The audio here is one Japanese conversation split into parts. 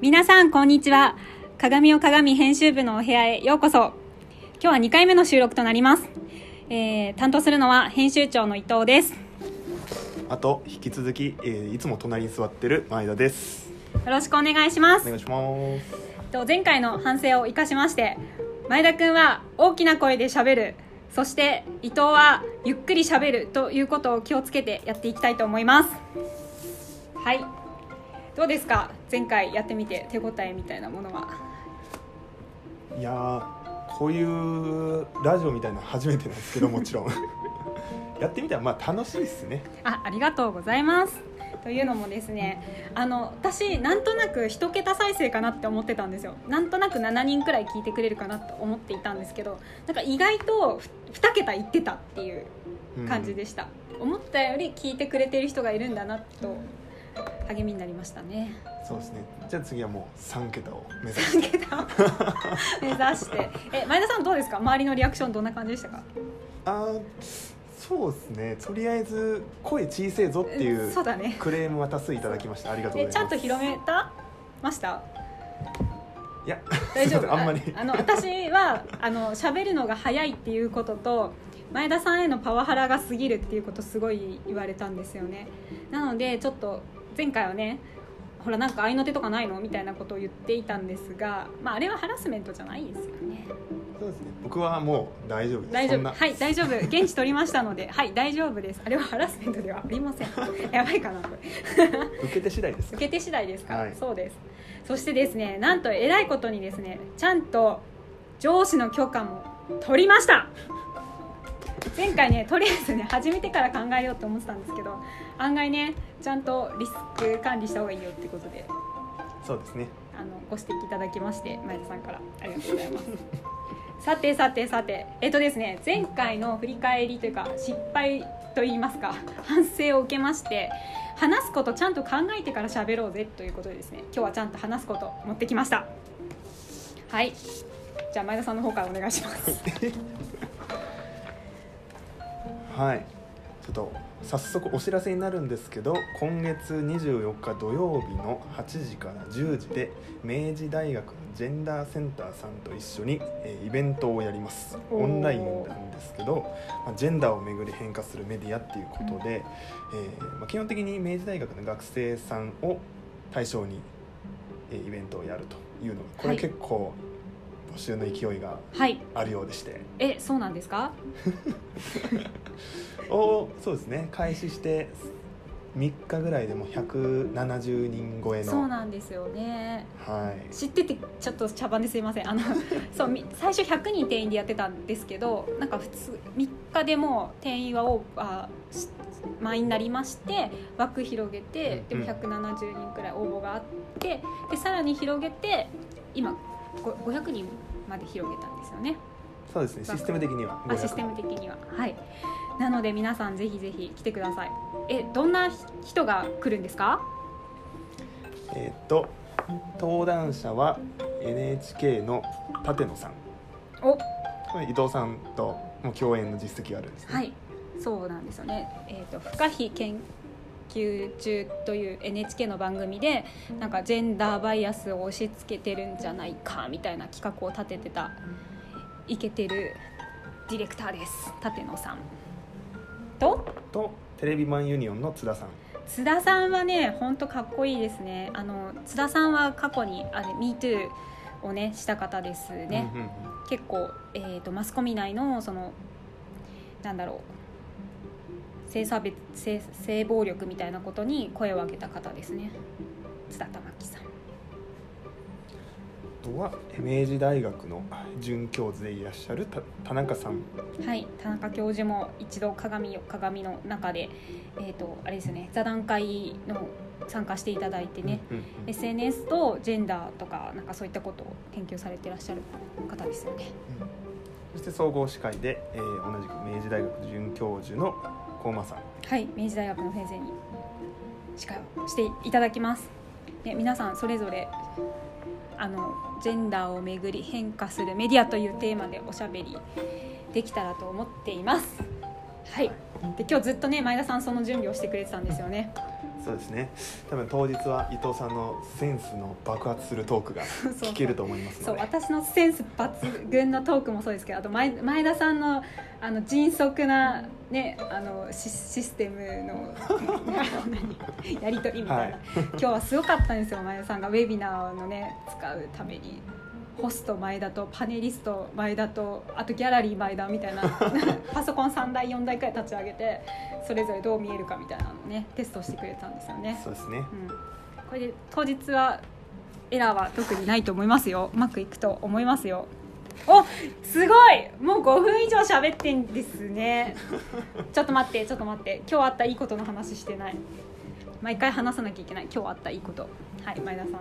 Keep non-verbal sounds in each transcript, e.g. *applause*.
皆さんこんにちは。鏡を鏡編集部のお部屋へようこそ。今日は2回目の収録となります、えー、担当するのは編集長の伊藤です。あと引き続き、えー、いつも隣に座ってる前田です。よろしくお願いします。お願いします。と前回の反省を生かしまして前田君は大きな声でしゃべる。そして伊藤はゆっくりしゃべるということを気をつけてやっていきたいと思います。はいどうですか？前回やってみて手応えみたいなものは。いやこういうラジオみたいな初めてなんですけどもちろん。*laughs* やってみたらまあ楽しいですね。あありがとうございます。というのもですねあの私なんとなく1桁再生かなって思ってたんですよ。なんとなく7人くらい聞いてくれるかなと思っていたんですけどなんか意外と2桁いってたっていう感じでした、うん、思ったより聞いてくれてる人がいるんだなと励みになりましたね。そうですね。じゃあ次はもう3桁を目指して。3桁 *laughs* 目指して。え前田さんどうですか？周りのリアクションどんな感じでしたか？あそうですね。とりあえず声小せえぞっていうクレームは多数いただきました。ありがとうございます。ちゃんと広めた？ました？いや大丈夫？*laughs* あんまり。あの私はあの喋るのが早いっていうことと前田さんへのパワハラが過ぎるっていうことすごい言われたんですよね。なのでちょっと前回はねほらなんか合いの手とかないのみたいなことを言っていたんですが、まあ、あれはハラスメントじゃないですよね。そうですね。僕はもう大丈夫です。大丈夫。はい大丈夫。現地取りましたので *laughs* はい大丈夫です。あれはハラスメントではありません。*laughs* やばいかなこれ。*laughs* 受け手次第です受け手次第ですか、はい、そうです。そしてですねなんとえらいことにですねちゃんと上司の許可も取りました前回ねとりあえずね始めてから考えようと思ってたんですけど案外ねちゃんとリスク管理した方がいいよってことでそうですね。あのご指摘いただきまして前田さんから。ありがとうございます。*laughs* さてさてさてえっとですね前回の振り返りというか失敗と言いますか反省を受けまして話すことちゃんと考えてから喋ろうぜということでですね今日はちゃんと話すこと持ってきました。はい。じゃあ前田さんの方からお願いします *laughs* はい。ちょっと早速お知らせになるんですけど今月24日土曜日の8時から10時で明治大学のジェンダーセンターさんと一緒に、えイベントをやります。オンラインなんですけど、まあ、ジェンダーをめぐり変化するメディアっていうことで、えー、まあ、基本的に明治大学の学生さんを対象に、えイベントをやるというのがこれ結構、募集の勢いがあるようでして、はい、えそうなんですか？*laughs* をそうですね。開始して3日ぐらいでも170人超えの。そうなんですよね、はい、知っててちょっと茶番ですいません。あの *laughs* そう最初100人定員でやってたんですけどなんか普通3日でも定員はオーバー満員になりまして枠広げてでも170人くらい応募があってでさらに広げて今500人まで広げたんですよね。そうですね。システム的には。あシステム的には。はい。なので皆さんぜひぜひ来てください。えどんな人が来るんですか？えっと登壇者は NHK の立野さん。お。伊藤さんとも共演の実績があるんですね。はい。そうなんですよね。えっ、ー、と不可避研究中という NHK の番組でなんかジェンダーバイアスを押し付けてるんじゃないかみたいな企画を立ててたイケてるディレクターです立野さん。と？とテレビマンユニオンの津田さん。津田さんはね本当かっこいいですね。あの津田さんは過去にあれ MeToo をねした方ですね、うんうんうん、結構、えーと、マスコミ内のそのなんだろう性差別性性暴力みたいなことに声を上げた方ですね。津田玉樹さん。とは明治大学の准教授でいらっしゃる田中さん。はい田中教授も一度鏡鏡の中でえっ、ー、とあれですね座談会の参加していただいてね、うんうんうん、SNS とジェンダーとかなんかそういったことを研究されていらっしゃる方ですよね、うん、そして総合司会で、えー、同じく明治大学准教授の高間さんはい明治大学の先生に司会をしていただきます、ね、皆さんそれぞれあのジェンダーをめぐり変化するメディアというテーマでおしゃべりできたらと思っています。はい。で今日ずっとね前田さんその準備をしてくれてたんですよね。すそうですね。多分当日は伊藤さんのセンスの爆発するトークが *laughs* そう聞けると思いますそうので私のセンス抜群のトークもそうですけどあと前前田さんのあの迅速な、ね、あのシシステムの *laughs* 何やり取りみたいな、はい今日はすごかったんですよ前田さんがウェビナーのね使うためにホスト前田とパネリスト前田とあとギャラリー前田みたいな *laughs* パソコン3台4台くらい立ち上げてそれぞれどう見えるかみたいなのをねテストしてくれたんですよね。そうですね。うん、これで当日はエラーは特にないと思いますよ。うまくいくと思いますよ。おすごい！もう5分以上喋ってんですね。*laughs* ちょっと待ってちょっと待って。今日あったいいことの話してない。毎回話さなきゃいけない。今日あったいいこと。はい前田さん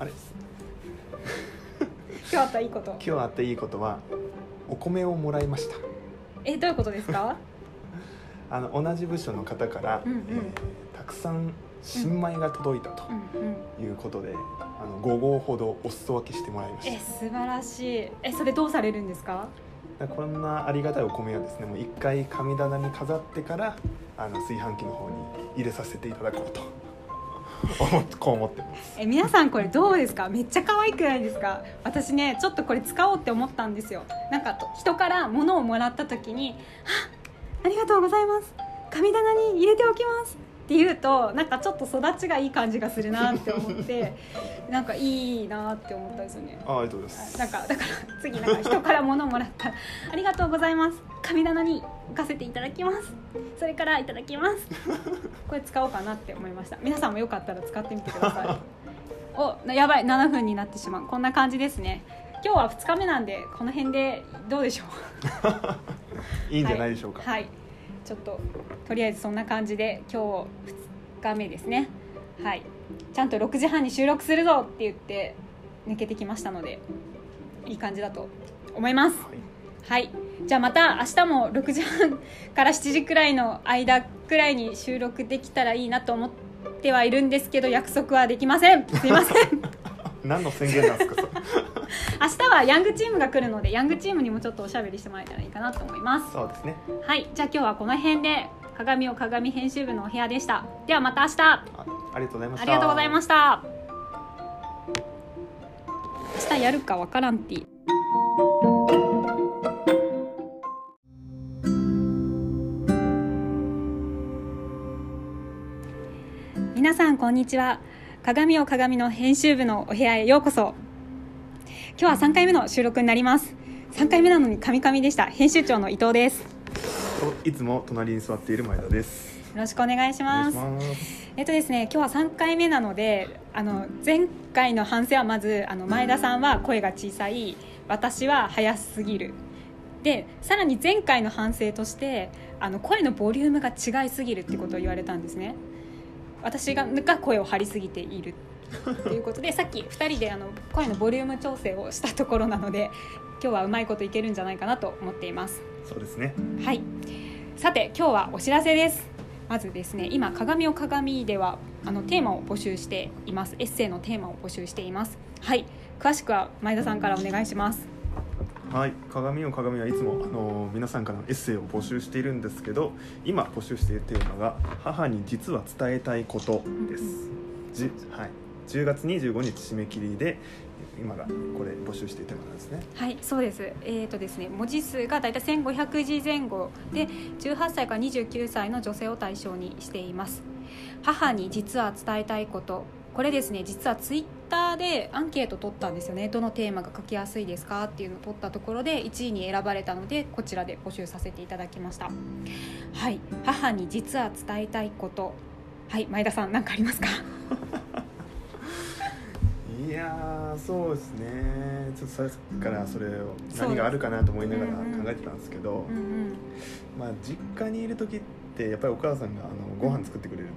あれ今日あったいいこと。今日あっていいことはお米をもらいました。えどういうことですか？*laughs* あの同じ部署の方から、うんうん。えーたくさん新米が届いたとうんうん。いうことで、あの5合ほどお裾分けしてもらいました。え素晴らしい。えそれどうされるんですか？こんなありがたいお米はですねもう一回神棚に飾ってからあの炊飯器の方に入れさせていただこうと思って *laughs* こう思ってます。え皆さんこれどうですか？めっちゃ可愛くないですか？私ねちょっとこれ使おうって思ったんですよ。なんかと人から物をもらった時に「あありがとうございます。神棚に入れておきます」って言うとなんかちょっと育ちがいい感じがするなって思って *laughs* なんかいいなって思ったんですよね。あありがとうございます。なんかだから次なんか人から物をもらったら「ありがとうございます。神棚に置かせていただきます。それからいただきます」*laughs* これ使おうかなって思いました。皆さんもよかったら使ってみてください。おなやばい。7分になってしまう。こんな感じですね。今日は2日目なんでこの辺でどうでしょう。*laughs* いいんじゃないでしょうか、はい、はいちょっととりあえずそんな感じで今日2日目ですね。はい。ちゃんと6時半に収録するぞって言って抜けてきましたのでいい感じだと思います。はいはい。じゃあまた明日も6時半から7時くらいの間くらいに収録できたらいいなと思ってはいるんですけど約束はできません。すいません。*laughs* 何の宣言なんですか明日はヤングチームが来るのでヤングチームにもちょっとおしゃべりしてもらえたらいいかなと思います。そうですね。はい。じゃあ今日はこの辺で鏡を鏡編集部のお部屋でした。ではまた明日あありがとうございました。ありがとうございました。明日やるかわからんってこんにちは。鏡を鏡の編集部のお部屋へようこそ。今日は3回目の収録になります。3回目なのにカミカミでした。編集長の伊藤です。いつも隣に座っている前田です。ろしくお願いしお願いします。ますえっとですね、今日は3回目なのであの前回の反省はまずあの前田さんは声が小さい私は早すぎる。でさらに前回の反省としてあの声のボリュームが違いすぎるってことを言われたんですね私がが声を張りすぎている。*laughs* ということでさっき2人であの声のボリューム調整をしたところなので今日はうまいこといけるんじゃないかなと思っています。そうですね。はい。さて今日はお知らせです。まずですね今鏡を鏡ではあのテーマを募集しています。エッセイのテーマを募集しています。はい。詳しくは前田さんからお願いしますはい鏡を鏡はいつもあの皆さんからのエッセイを募集しているんですけど今募集しているテーマが母に実は伝えたいことです、じはい、10月25日締め切りで今がこれ募集しているテーマなんですね。はいそうです。えーとですね文字数が大体1500字前後で18歳から29歳の女性を対象にしています。母に実は伝えたいこと。これですね実はツイッターでアンケート取ったんですよね。どのテーマが書きやすいですかっていうのを取ったところで1位に選ばれたのでこちらで募集させていただきました。はい。母に実は伝えたいこと。はい。前田さん何かありますか？*laughs* いやーそうですね。ちょっとさっきからそれを何があるかなと思いながら考えてたんですけど、うんうん。まあ、実家にいる時ってやっぱりお母さんがあのご飯作ってくれる、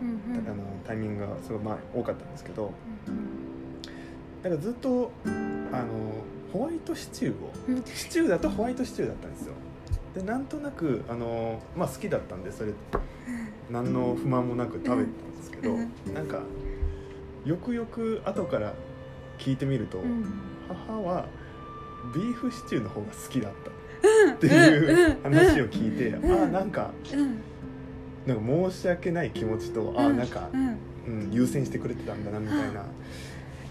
うんうん。あのタイミングがすごいまあ多かったんですけどうんだからずっとあのホワイトシチューをうん。シチューだとホワイトシチューだったんですよ。でなんとなくあの、まあ、好きだったんでそれ何の不満もなく食べてたんですけど、うん。なんかよくよく後から聞いてみると、うん。母はビーフシチューの方が好きだったっていううん。うん。話を聞いて、うん。ああなんかうんなんか申し訳ない気持ちと、あうん。なんかう、ん。うん、優先してくれてたんだなみたいな。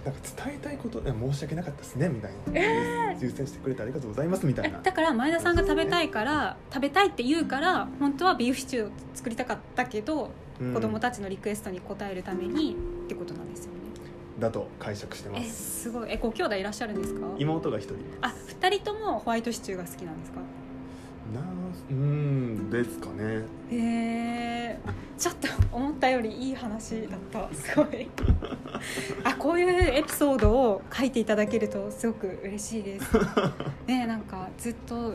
なんか伝えたいこと申し訳なかったですねみたいな、優先してくれてありがとうございますみたいな。えだから前田さんが食べたいから食べたいって言うから本当はビーフシチューを作りたかったけど、うん。子供たちのリクエストに応えるためにってことなんですよね。だと解釈してまえすすごい。えご兄弟いらっしゃるんですか？妹が一人あ二人ともホワイトシチューが好きなんですか？なうんですかね。へえちょっと思ったよりいい話だった。すごい。あこういうエピソードを書いていただけるとすごく嬉しいです。*laughs* ねなんかずっとこ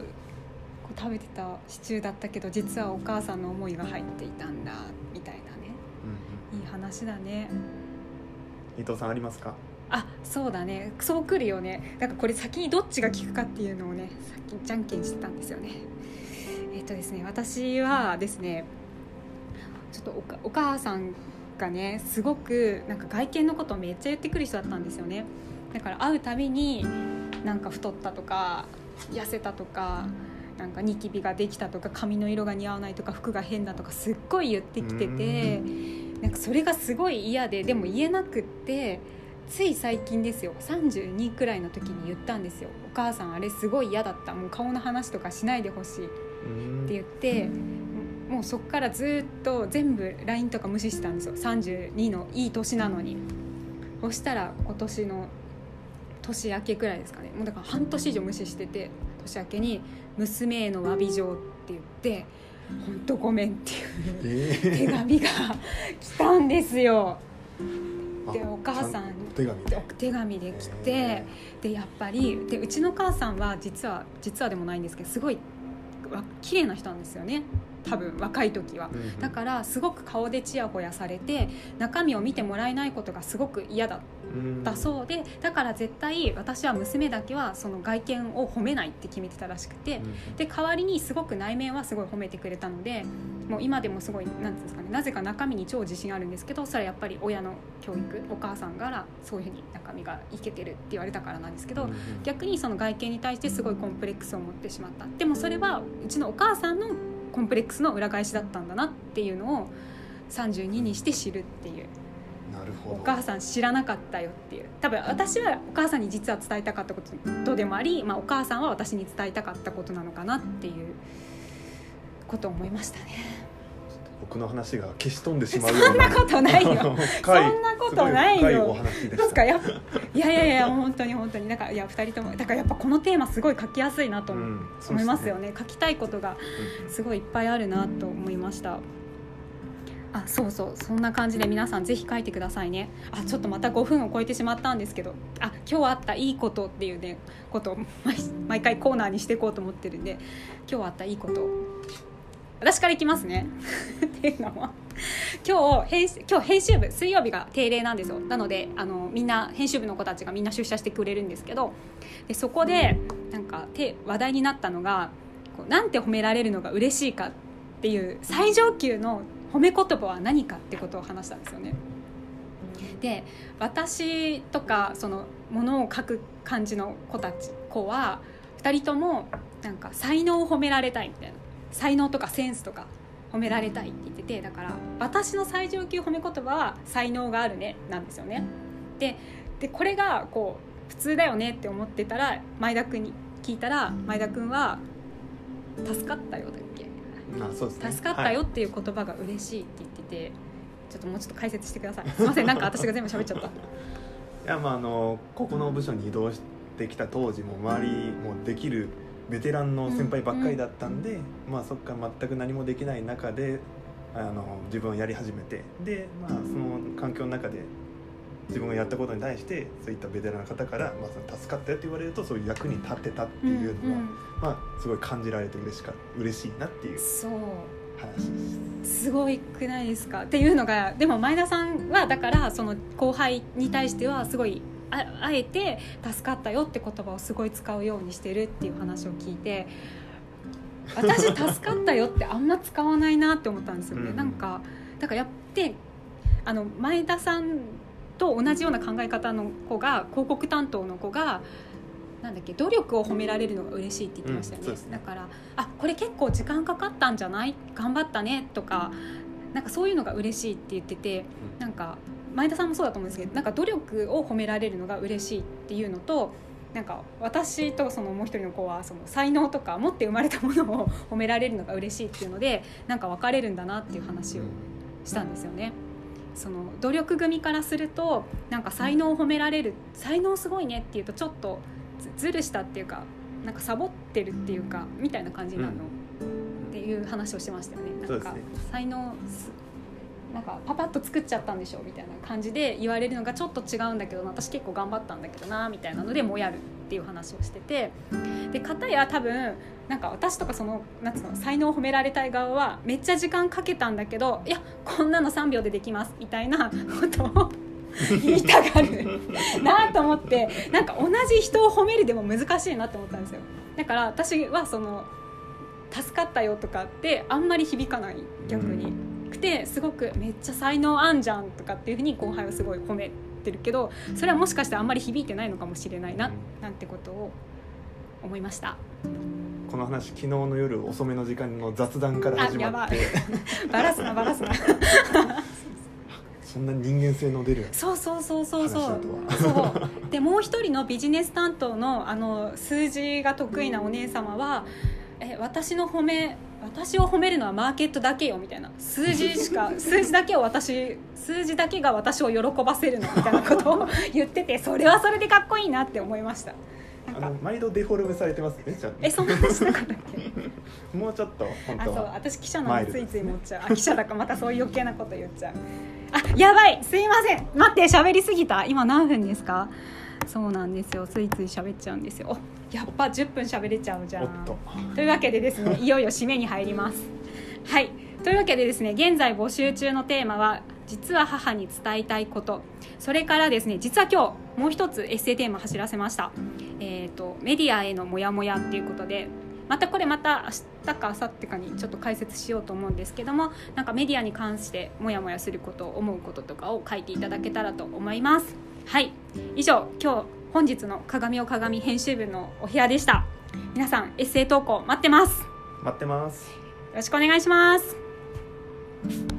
う食べてたシチューだったけど実はお母さんの思いが入っていたんだみたいなね。うんいい話だね。伊藤さんありますか？あそうだね。そうくるよね。なんかこれ先にどっちが効くかっていうのをねさっきじゃんけんしてたんですよねえっ、とですね私はですねちょっとお母さんがねすごくなんか外見のことをめっちゃ言ってくる人だったんですよね。だから会うたびになんか太ったとか痩せたとかなんかニキビができたとか髪の色が似合わないとか服が変だとかすっごい言ってきててなんかそれがすごい嫌ででも言えなくってつい最近ですよ。32くらいの時に言ったんですよ「お母さんあれすごい嫌だった。もう顔の話とかしないでほしい」ってうん言ってもうそっからずっと全部 LINE とか無視してたんですよ。32のいい年なのに。そしたら今年の年明けくらいですかね。もうだから半年以上無視してて年明けに「娘への詫び状」って言って「本当ごめん」っていうえ手紙が来たんですよ。ーでお母さん手紙手紙で来てへでやっぱりでうちの母さんは実は実はでもないんですけどすごいわ綺麗な人なんですよね。多分若い時は。うんだからすごく顔でちやほやされて中身を見てもらえないことがすごく嫌だっうんたそうでだから絶対私は娘だけはその外見を褒めないって決めてたらしくてうんで代わりにすごく内面はすごい褒めてくれたのでもう今でもすごいなんていうんですかねなぜか中身に超自信あるんですけどそれはやっぱり親の教育お母さんからそういうふうに中身がいけてるって言われたからなんですけど、逆にその外見に対してすごいコンプレックスを持ってしまった。でもそれはうちのお母さんのコンプレックスの裏返しだったんだなっていうのを32にして知るっていう。なるほど。お母さん知らなかったよっていう。多分私はお母さんに実は伝えたかったことでもあり、まあ、お母さんは私に伝えたかったことなのかなっていうことを思いましたね僕の話が消し飛んでしまうよ *laughs* そんなことないよ。*laughs* 深 *laughs* そんなことないよ。ですかやいやいやいや本当に本当に。だからいや2人ともだからやっぱこのテーマすごい書きやすいなと思,、いますよね。ね。書きたいことがすごいいっぱいあるなと思いました。あそうそう。そんな感じで皆さんぜひ書いてくださいね。あちょっとまた5分を超えてしまったんですけど。あ今日あったいいことっていうねことを毎毎回コーナーにしていこうと思ってるんで今日あったいいことを私からいきますね。っていうのは。今日編今日編集部水曜日が定例なんですよ。なのであのみんな編集部の子たちがみんな出社してくれるんですけどでそこでなんか話題になったのがこうなんて褒められるのが嬉しいかっていう最上級の褒め言葉は何かってことを話したんですよね。で私とかそのものを書く感じの子たち子は2人ともなんか才能を褒められたいみたいな。才能とかセンスとか褒められたいって言っててだから私の最上級褒め言葉は才能があるねなんですよね。ででこれがこう普通だよねって思ってたら前田君に聞いたら前田君は「助かったよ」だっけ？うんあそうですね。助かったよっていう言葉が嬉しいって言ってて、ちょっともうちょっと解説してください。*laughs* すいませんなんか私が全部喋っちゃった。いやまああのここの部署に移動してきた当時も周りもできるベテランの先輩ばっかりだったんで、まあそっから全く何もできない中であの自分をやり始めてでまあその環境の中で自分がやったことに対してそういったベテランの方から、まあ、その助かったよって言われるとそういう役に立ってたっていうのは、んんまあすごい感じられて嬉しか嬉しいなっていうそう。話です。すごいくないですか？っていうのがでも前田さんはだからその後輩に対してはすごいああえて「助かったよ」って言葉をすごい使うようにしてるっていう話を聞いて *laughs* 私「助かったよ」ってあんま使わないなって思ったんですよね。うん。なんかだからやってあの前田さんと同じような考え方の子が広告担当の子がなんだっけ努力を褒められるのが嬉しいって言ってましたよね,、うんね。だからあこれ結構時間かかったんじゃない？頑張ったねとかなんかそういうのが嬉しいって言っててなんか前田さんもそうだと思うんですけどなんか努力を褒められるのが嬉しいっていうのとなんか私とそのもう一人の子はその才能とか持って生まれたものを褒められるのが嬉しいっていうのでなんか分かれるんだなっていう話をしたんですよね。その努力組からするとなんか才能を褒められる才能すごいねっていうとちょっとずずるしたっていうかなんかサボってるっていうかみたいな感じになるの、っていう話をしてましたよね。なんか才能すなんかパパッと作っちゃったんでしょみたいな感じで言われるのがちょっと違うんだけど私結構頑張ったんだけどなみたいなのでもやるっていう話をしてて。で片や多分なんか私とかそのなんつうの才能を褒められたい側はめっちゃ時間かけたんだけどいやこんなの3秒でできますみたいなことを言いたがる *laughs* なと思ってなんか同じ人を褒めるでも難しいなって思ったんですよ。だから私はその助かったよとかってあんまり響かない逆に、くてすごくめっちゃ才能あんじゃんとかっていうふうに後輩をすごい褒めてるけどそれはもしかしてあんまり響いてないのかもしれないななんてことを思いました。この話昨日の夜遅めの時間の雑談から始まって。*laughs* バラすなバラすな。そんな人間性の出るそうそうそうそうそう。そう。でもう一人のビジネス担当のあの数字が得意なお姉様はえ私の褒め私を褒めるのはマーケットだけよみたいな。数字しか *laughs* 数字だけを私数字だけが私を喜ばせるのみたいなことを *laughs* 言っててそれはそれでかっこいいなって思いました。あの毎度デフォルメされてますねちゃ。んとえそんな話なかったっけ？*laughs* もうちょっと本あそう私記者なのついつい持っちゃう。あ記者だからまたそういう余計なこと言っちゃう。あやばい！すいません。待って喋りすぎた。今何分ですか？そうなんですよ。ついつい喋っちゃうんですよ。おやっぱ10分喋れちゃうじゃん。と。というわけでですね *laughs* いよいよ締めに入ります。はい。というわけでですね現在募集中のテーマは実は母に伝えたいこと。それからですね実は今日もう一つエッセイテーマ走らせました。えー、とメディアへのモヤモヤっていうことでまたこれまた明日か明後日かにちょっと解説しようと思うんですけどもなんかメディアに関してモヤモヤすること思うこととかを書いていただけたらと思いますはい。以上今日本日の鏡を鏡編集部のお部屋でした。皆さんエッセイ投稿待ってます。よ待ってます。ろしくお願いします